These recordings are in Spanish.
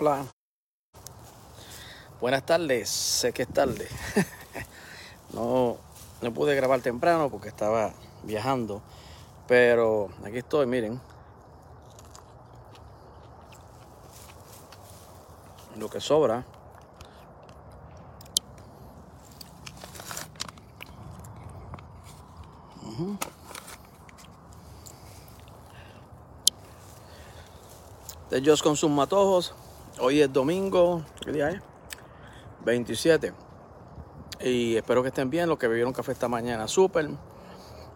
Hola. Buenas tardes, sé que es tarde. no, no pude grabar temprano porque estaba viajando. Pero aquí estoy, miren. Lo que sobra. De Just con sus matojos. Hoy es domingo. ¿Qué día es? 27. Y espero que estén bien. Los que bebieron café esta mañana, súper.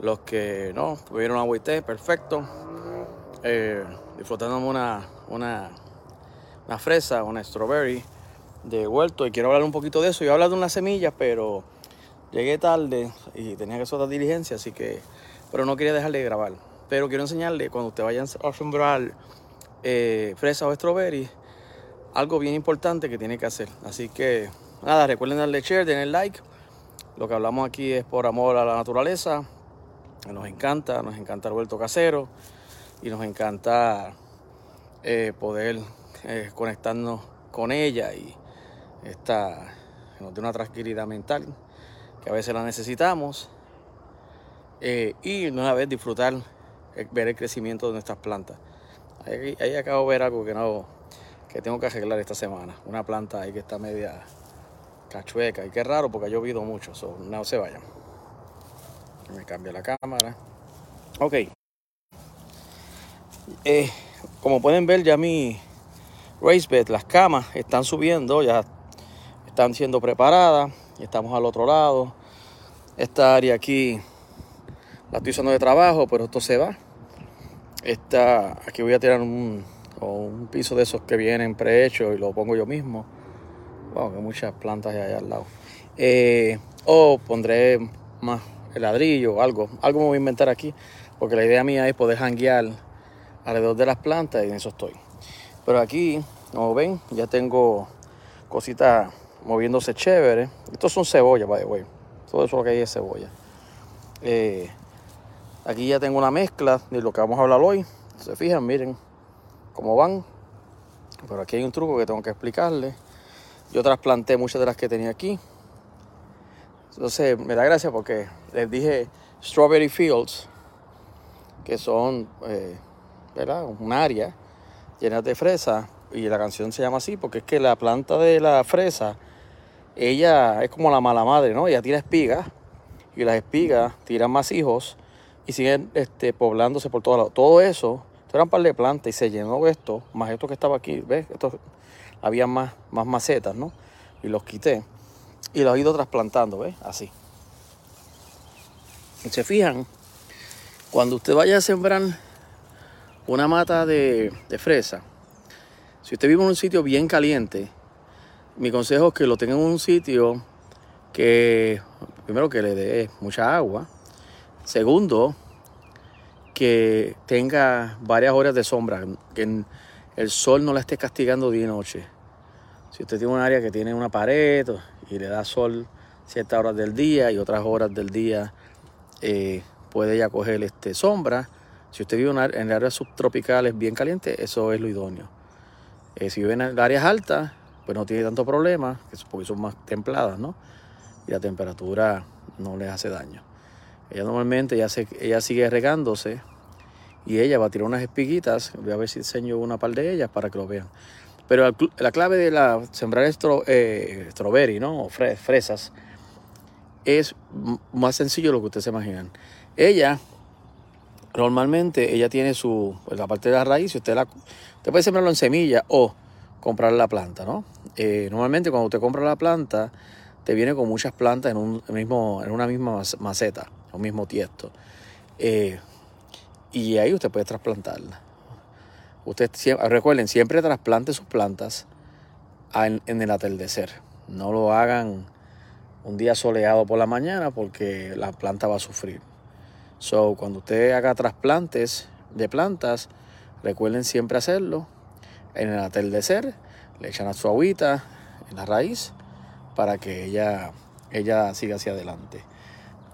Los que no, bebieron agua y té, perfecto. Eh, disfrutando una, una, una fresa, una strawberry de huerto. Y quiero hablar un poquito de eso. Yo hablar de unas semillas, pero llegué tarde y tenía que hacer otra diligencia, así que. Pero no quería dejar de grabar. Pero quiero enseñarle cuando ustedes vayan a sembrar eh, fresa o strawberry, algo bien importante que tiene que hacer. Así que nada, recuerden darle share, denle like. Lo que hablamos aquí es por amor a la naturaleza. Nos encanta, nos encanta el huerto casero y nos encanta eh, poder eh, conectarnos con ella y esta nos dé una tranquilidad mental que a veces la necesitamos y una vez disfrutar ver el crecimiento de nuestras plantas. Ahí, acabo de ver algo que no tengo que arreglar esta semana. Una planta ahí que está media cachueca. Y qué raro porque ha llovido mucho. no se vayan. Me cambia la cámara. Ok. Eh, como pueden ver ya mi race bed, las camas están subiendo, ya están siendo preparadas. Estamos al otro lado. Esta área aquí la estoy usando de trabajo, pero esto se va. Esta, aquí voy a tirar un, un piso de esos que vienen prehechos y lo pongo yo mismo. Wow, que muchas plantas hay allá al lado. Eh, o pondré más el ladrillo o algo. Algo me voy a inventar aquí. Porque la idea mía es poder janguear alrededor de las plantas y en eso estoy. Pero aquí, como ven, ya tengo cositas moviéndose chévere. Estos son cebollas, by the way. Todo eso lo que hay es cebolla. Eh, Aquí ya tengo una mezcla de lo que vamos a hablar hoy. Se fijan, miren cómo van. Pero aquí hay un truco que tengo que explicarles. Yo trasplanté muchas de las que tenía aquí. Entonces me da gracia porque les dije Strawberry Fields, que son eh, un área llena de fresa. Y la canción se llama así porque es que la planta de la fresa, ella es como la mala madre, ¿no? Ella tira espigas y las espigas tiran más hijos y siguen este, poblándose por todos lados. Todo eso, esto era un par de plantas y se llenó esto, más esto que estaba aquí, ¿ves? Esto, había más, más macetas, ¿no? Y los quité y los he ido trasplantando, ¿ves? Así. Y se fijan, cuando usted vaya a sembrar una mata de, de fresa, si usted vive en un sitio bien caliente, mi consejo es que lo tenga en un sitio que, primero que le dé mucha agua, Segundo, que tenga varias horas de sombra, que el sol no la esté castigando día y noche. Si usted tiene un área que tiene una pared y le da sol ciertas horas del día y otras horas del día eh, puede ya coger este, sombra. Si usted vive en áreas subtropicales bien calientes, eso es lo idóneo. Eh, si vive en áreas altas, pues no tiene tanto problema, porque son más templadas, ¿no? Y la temperatura no les hace daño. Ella normalmente ella, se, ella sigue regándose y ella va a tirar unas espiguitas. Voy a ver si enseño una par de ellas para que lo vean. Pero la, clave de la sembrar estro, eh, strawberry, ¿no? O fresas, es más sencillo de lo que ustedes se imaginan. Ella, normalmente, ella tiene su, pues, la parte de la raíz, usted, la, usted puede sembrarlo en semilla o comprar la planta, ¿no? Eh, normalmente cuando usted compra la planta, te viene con muchas plantas en, un mismo, en una misma maceta mismo tiesto. Eh, y ahí usted puede trasplantarla. Usted recuerden, siempre trasplante sus plantas en, el atardecer. No lo hagan un día soleado por la mañana porque la planta va a sufrir. So, cuando usted haga trasplantes de plantas, recuerden siempre hacerlo en el atardecer. Le echan a su agüita en la raíz para que ella, ella siga hacia adelante.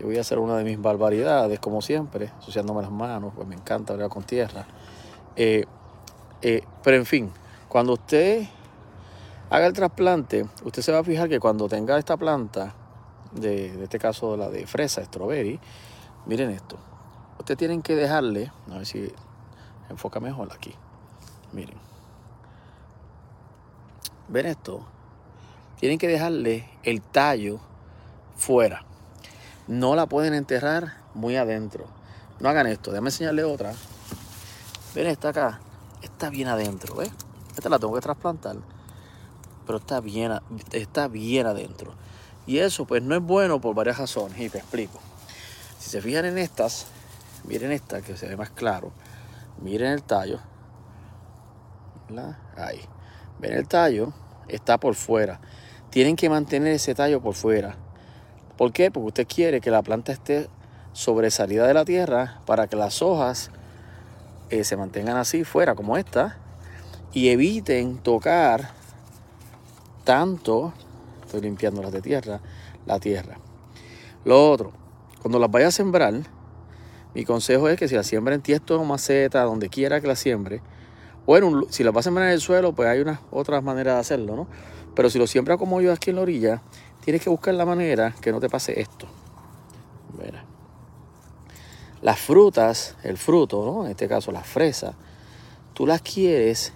Yo voy a hacer una de mis barbaridades, como siempre, asociándome las manos, pues me encanta hablar con tierra. Eh, eh, pero en fin, cuando usted haga el trasplante, usted se va a fijar que cuando tenga esta planta, de, de este caso la de fresa, strawberry, miren esto. Ustedes tienen que dejarle, a ver si enfoca mejor aquí. Miren. ¿Ven esto? Tienen que dejarle el tallo fuera. No la pueden enterrar muy adentro. No hagan esto. Déjame enseñarle otra. Ven esta acá. Está bien adentro, ¿ves? Esta la tengo que trasplantar. Pero está bien, está bien adentro. Y eso pues no es bueno por varias razones. Y te explico. Si se fijan en estas, miren esta que se ve más claro. Miren el tallo. Ahí. Ven el tallo. Está por fuera. Tienen que mantener ese tallo por fuera. ¿Por qué? Porque usted quiere que la planta esté sobresalida de la tierra para que las hojas eh, se mantengan así fuera como esta y eviten tocar tanto, estoy limpiando las de tierra, la tierra. Lo otro, cuando las vaya a sembrar, mi consejo es que si la siembra en tiesto o maceta, donde quiera que la siembre, bueno, si la va a sembrar en el suelo, pues hay unas otras maneras de hacerlo, ¿no? Pero si lo siembra como yo aquí en la orilla, tienes que buscar la manera que no te pase esto. Mira. Las frutas, el fruto, ¿no? en este caso las fresas, tú las quieres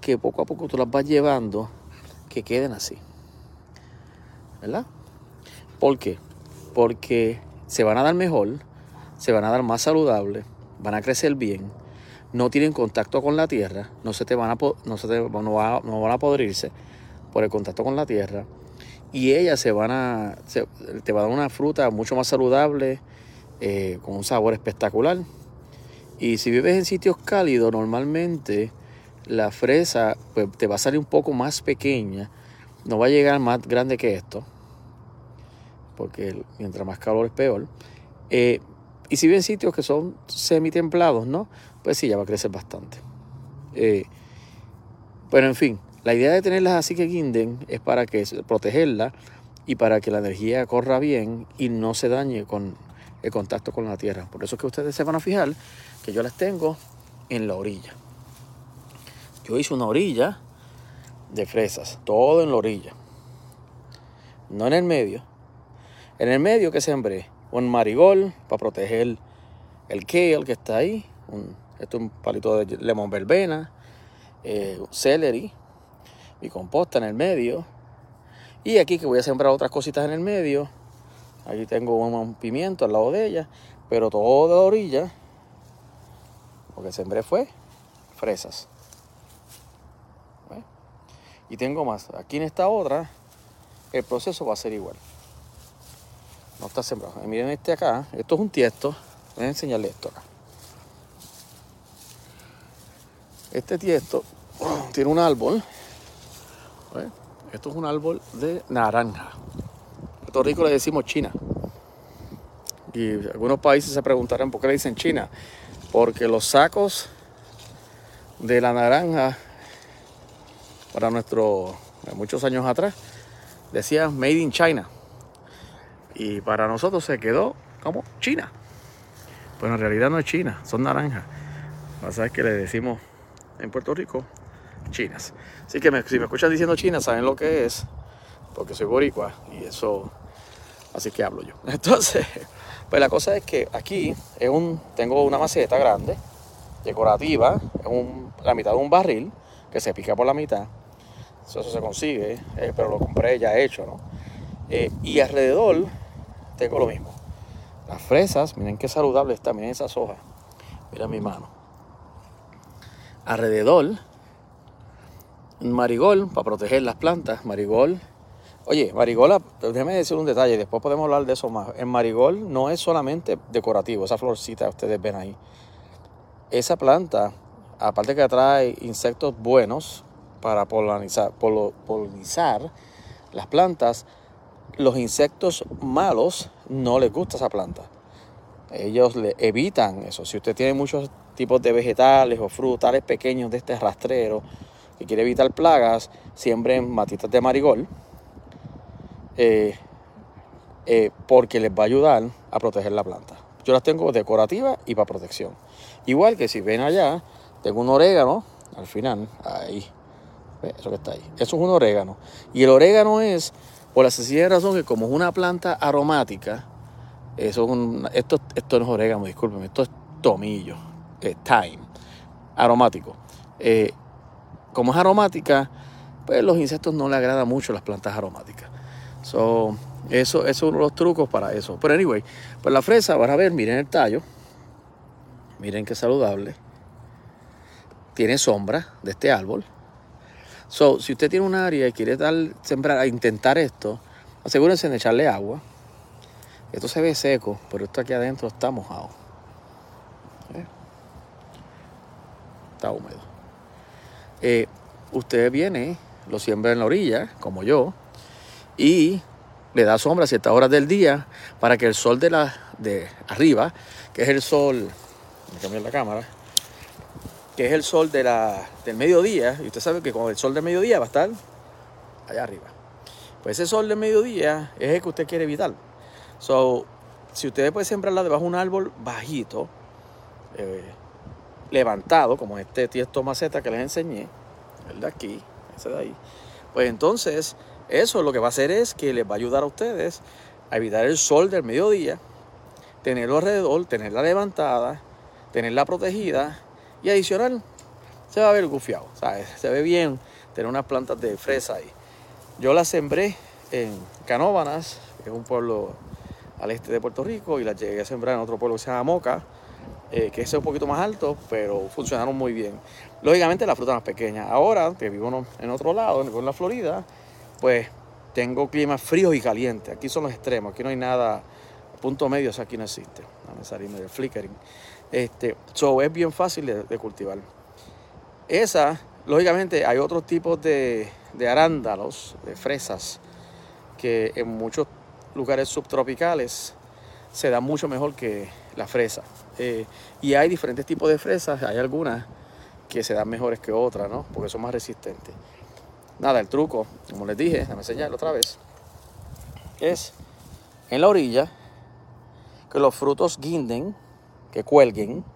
que poco a poco tú las vas llevando que queden así. ¿Verdad? ¿Por qué? Porque se van a dar mejor, se van a dar más saludables, van a crecer bien, no tienen contacto con la tierra, no se te van a no se te, no, van a podrirse por el contacto con la tierra y ellas se van a te va a dar una fruta mucho más saludable, eh, con un sabor espectacular. Y si vives en sitios cálidos, normalmente la fresa pues, te va a salir un poco más pequeña, no va a llegar más grande que esto, porque mientras más calor es peor. Eh, y si vives en sitios que son semi-templados, ¿no? Pues sí, ya va a crecer bastante. Eh, pero en fin, la idea de tenerlas así que guinden es para que protegerla y para que la energía corra bien y no se dañe con el contacto con la tierra. Por eso es que ustedes se van a fijar que yo las tengo en la orilla. Yo hice una orilla de fresas, todo en la orilla. No en el medio. En el medio que sembré un marigol para proteger el kale que está ahí. esto es un palito de lemon verbena, eh, celery, mi composta en el medio. Y aquí que voy a sembrar otras cositas en el medio, Aquí tengo un pimiento al lado de ella, pero todo de la orilla, lo que sembré fue fresas. Y tengo más. Aquí en esta otra, el proceso va a ser igual. No está sembrado. miren este acá, esto es un tiesto. Voy a enseñarle esto acá. Este tiesto tiene un árbol. Esto es un árbol de naranja. Puerto Rico le decimos China. Y algunos países se preguntarán por qué le dicen China. Porque los sacos de la naranja, para nuestro, muchos años atrás, decían Made in China. Y para nosotros se quedó como China. Pero en realidad no es China, son naranjas. Pasa es que le decimos en Puerto Rico chinas. Así que si me escuchan diciendo China, saben lo que es, porque soy boricua y eso así que hablo yo. Entonces, pues la cosa es que aquí es un, tengo una maceta grande, decorativa, es un, la mitad de un barril que se pica por la mitad. Eso, se consigue, eh, pero lo compré ya hecho. Eh, y alrededor tengo lo mismo. Las fresas, miren qué saludable está, miren esas hojas. Mira mi mano. Alrededor, marigol para proteger las plantas, marigol Oye, marigola, déjeme decir un detalle, después podemos hablar de eso más. El marigol no es solamente decorativo, esa florcita que ustedes ven ahí. Esa planta, aparte que atrae insectos buenos para polinizar, polinizar las plantas, los insectos malos no les gusta esa planta. Ellos le evitan eso. Si usted tiene muchos tipos de vegetales o frutales pequeños de este rastrero que quiere evitar plagas, siembren matitas de marigol eh, eh, porque les va a ayudar a proteger la planta. Yo las tengo decorativas y para protección. Igual que si ven allá, tengo un orégano al final, ahí. Eso que está ahí. Eso es un orégano. Y el orégano es, por la sencilla razón que como es una planta aromática, eso es un, esto, no es orégano, discúlpeme, esto es tomillo, eh, thyme, aromático. Eh, como es aromática, pues los insectos no le agradan mucho las plantas aromáticas. So, eso, es uno de los trucos para eso. Pero anyway, pues la fresa, van a ver, miren el tallo. Miren qué saludable. Tiene sombra de este árbol. So, si usted tiene un área y quiere dar, sembrar, intentar esto, asegúrense de echarle agua. Esto se ve seco, pero esto aquí adentro está mojado. ¿Eh? Está húmedo. Eh, usted viene, lo siembra en la orilla, como yo, y le da sombra a ciertas horas del día para que el sol de la de arriba, que es el sol, a cambiar la cámara, que es el sol de la, del mediodía, y usted sabe que con el sol del mediodía va a estar allá arriba. Pues ese sol del mediodía es el que usted quiere evitar. So, si usted puede sembrarla debajo de un árbol bajito, eh, levantado, como este tiesto maceta que les enseñé, de aquí, ese de ahí, pues entonces eso lo que va a hacer es que les va a ayudar a ustedes a evitar el sol del mediodía, tenerlo alrededor, tenerla levantada, tenerla protegida y adicional, se va a ver gufiado. Se ve bien tener unas plantas de fresa ahí. Yo las sembré en Canóbanas, que es un pueblo al este de Puerto Rico, y las llegué a sembrar en otro pueblo que se llama Moca, eh, que es un poquito más alto, pero funcionaron muy bien. Lógicamente la fruta más pequeña. Ahora que vivo en otro lado, en la Florida, pues tengo climas fríos y calientes. Aquí son los extremos, aquí no hay nada, punto medio, aquí no existe. A salirme del flickering. Este, so es bien fácil de, cultivar. Esa, lógicamente, hay otros tipos de, arándalos, de fresas, que en muchos lugares subtropicales se dan mucho mejor que la fresa. Eh, y hay diferentes tipos de fresas, hay algunas que se dan mejores que otras, ¿no? Porque son más resistentes. Nada, el truco, como les dije, déjame enseñarlo otra vez, es en la orilla que los frutos guinden que cuelguen,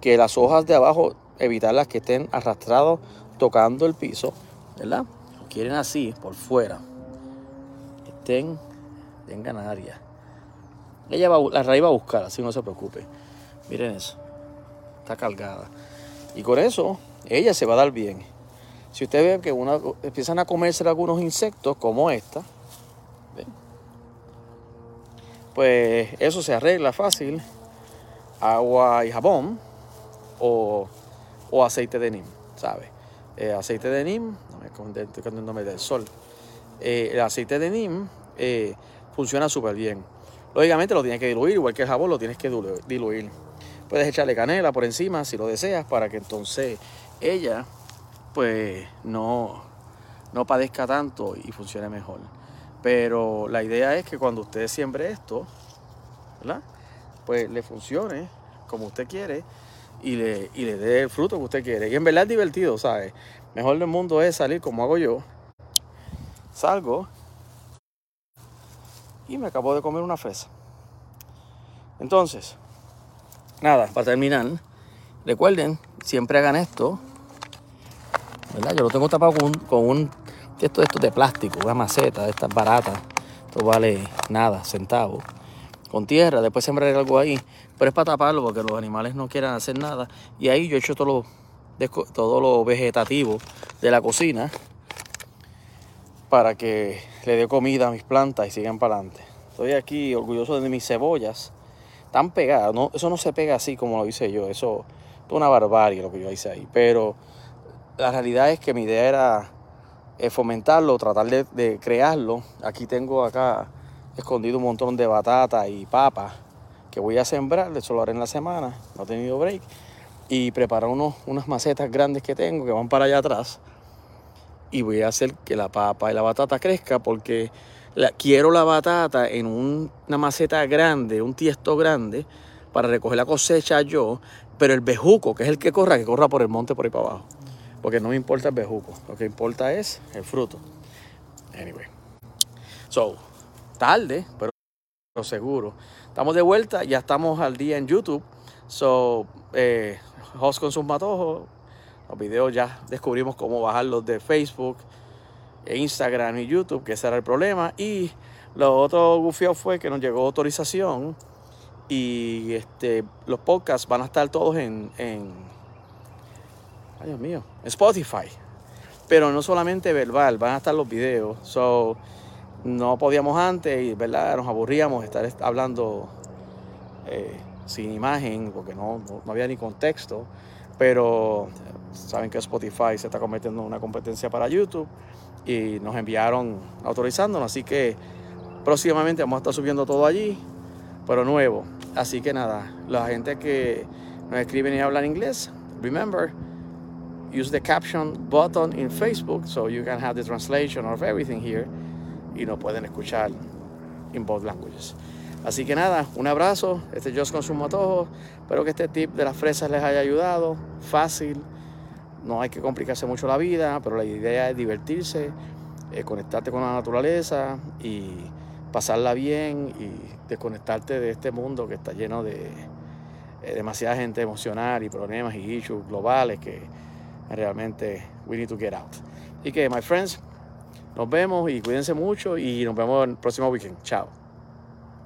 que las hojas de abajo evitarlas que estén arrastrados tocando el piso, ¿verdad? quieren así, por fuera, que estén, tengan área. Ella va, la raíz va a buscar, así no se preocupe. Miren eso, está cargada. Y con eso, ella se va a dar bien. Si ustedes ven que una, empiezan a comerse algunos insectos, como esta, pues eso se arregla fácil. Agua y jabón o, aceite de nim, ¿sabes? Eh, aceite de nim, no me estoy del sol. Eh, el aceite de nim eh, funciona súper bien. Lógicamente lo tienes que diluir, igual que el jabón lo tienes que diluir. Puedes echarle canela por encima si lo deseas para que entonces ella pues no, no padezca tanto y funcione mejor. Pero la idea es que cuando usted siembre esto, ¿verdad? Pues le funcione como usted quiere y le, y le dé el fruto que usted quiere. Y en verdad es divertido, ¿sabes? Mejor del mundo es salir como hago yo. Salgo y me acabo de comer una fresa. Entonces, nada, para terminar, recuerden, siempre hagan esto. Yo lo tengo tapado con un, esto, esto de plástico, una maceta, de estas baratas. Esto vale nada, centavos. Con tierra, después sembrar algo ahí. Pero es para taparlo porque los animales no quieran hacer nada. Y ahí yo he hecho todo lo, todo lo vegetativo de la cocina para que le dé comida a mis plantas y sigan para adelante. Estoy aquí orgulloso de mis cebollas. Están pegadas, no, eso no se pega así como lo hice yo. Eso es una barbarie lo que yo hice ahí. Pero la realidad es que mi idea era eh, fomentarlo, tratar de, crearlo. Aquí tengo acá escondido un montón de batata y papas que voy a sembrar, de hecho lo haré en la semana, no he tenido break. Y preparar unas macetas grandes que tengo que van para allá atrás. Y voy a hacer que la papa y la batata crezca porque quiero la batata en una maceta grande, un tiesto grande, para recoger la cosecha yo, pero el bejuco, que es el que corra, que corra por el monte por ahí para abajo. Porque no me importa el bejuco, lo que importa es el fruto. Anyway. So, tarde, pero seguro. Estamos de vuelta, ya estamos al día en YouTube. So, eh, host con sus matojos, Los videos ya descubrimos cómo bajarlos de Facebook, e Instagram y YouTube, que ese era el problema. Y lo otro gufio fue que nos llegó autorización y este, los podcasts van a estar todos en, en ay Dios mío, Spotify. Pero no solamente verbal, van a estar los videos. So, no podíamos antes y ¿verdad? nos aburríamos estar hablando eh, sin imagen porque no, no, había ni contexto. Pero saben que Spotify se está convirtiendo en una competencia para YouTube y nos enviaron autorizándonos. Así que próximamente vamos a estar subiendo todo allí, pero nuevo. Así que nada, la gente que nos escriben y hablan inglés, remember, use the caption button in Facebook so you can have the translation of everything here y nos pueden escuchar in both languages. Así que nada, un abrazo. Este es Just Consumo Tojo. Espero que este tip de las fresas les haya ayudado. Fácil, no hay que complicarse mucho la vida, pero la idea es divertirse, eh, conectarte con la naturaleza y pasarla bien y desconectarte de este mundo que está lleno de eh, demasiada gente emocional y problemas y issues globales que realmente we need to get out. Y que, my friends, nos vemos y cuídense mucho y nos vemos el próximo weekend. Chao.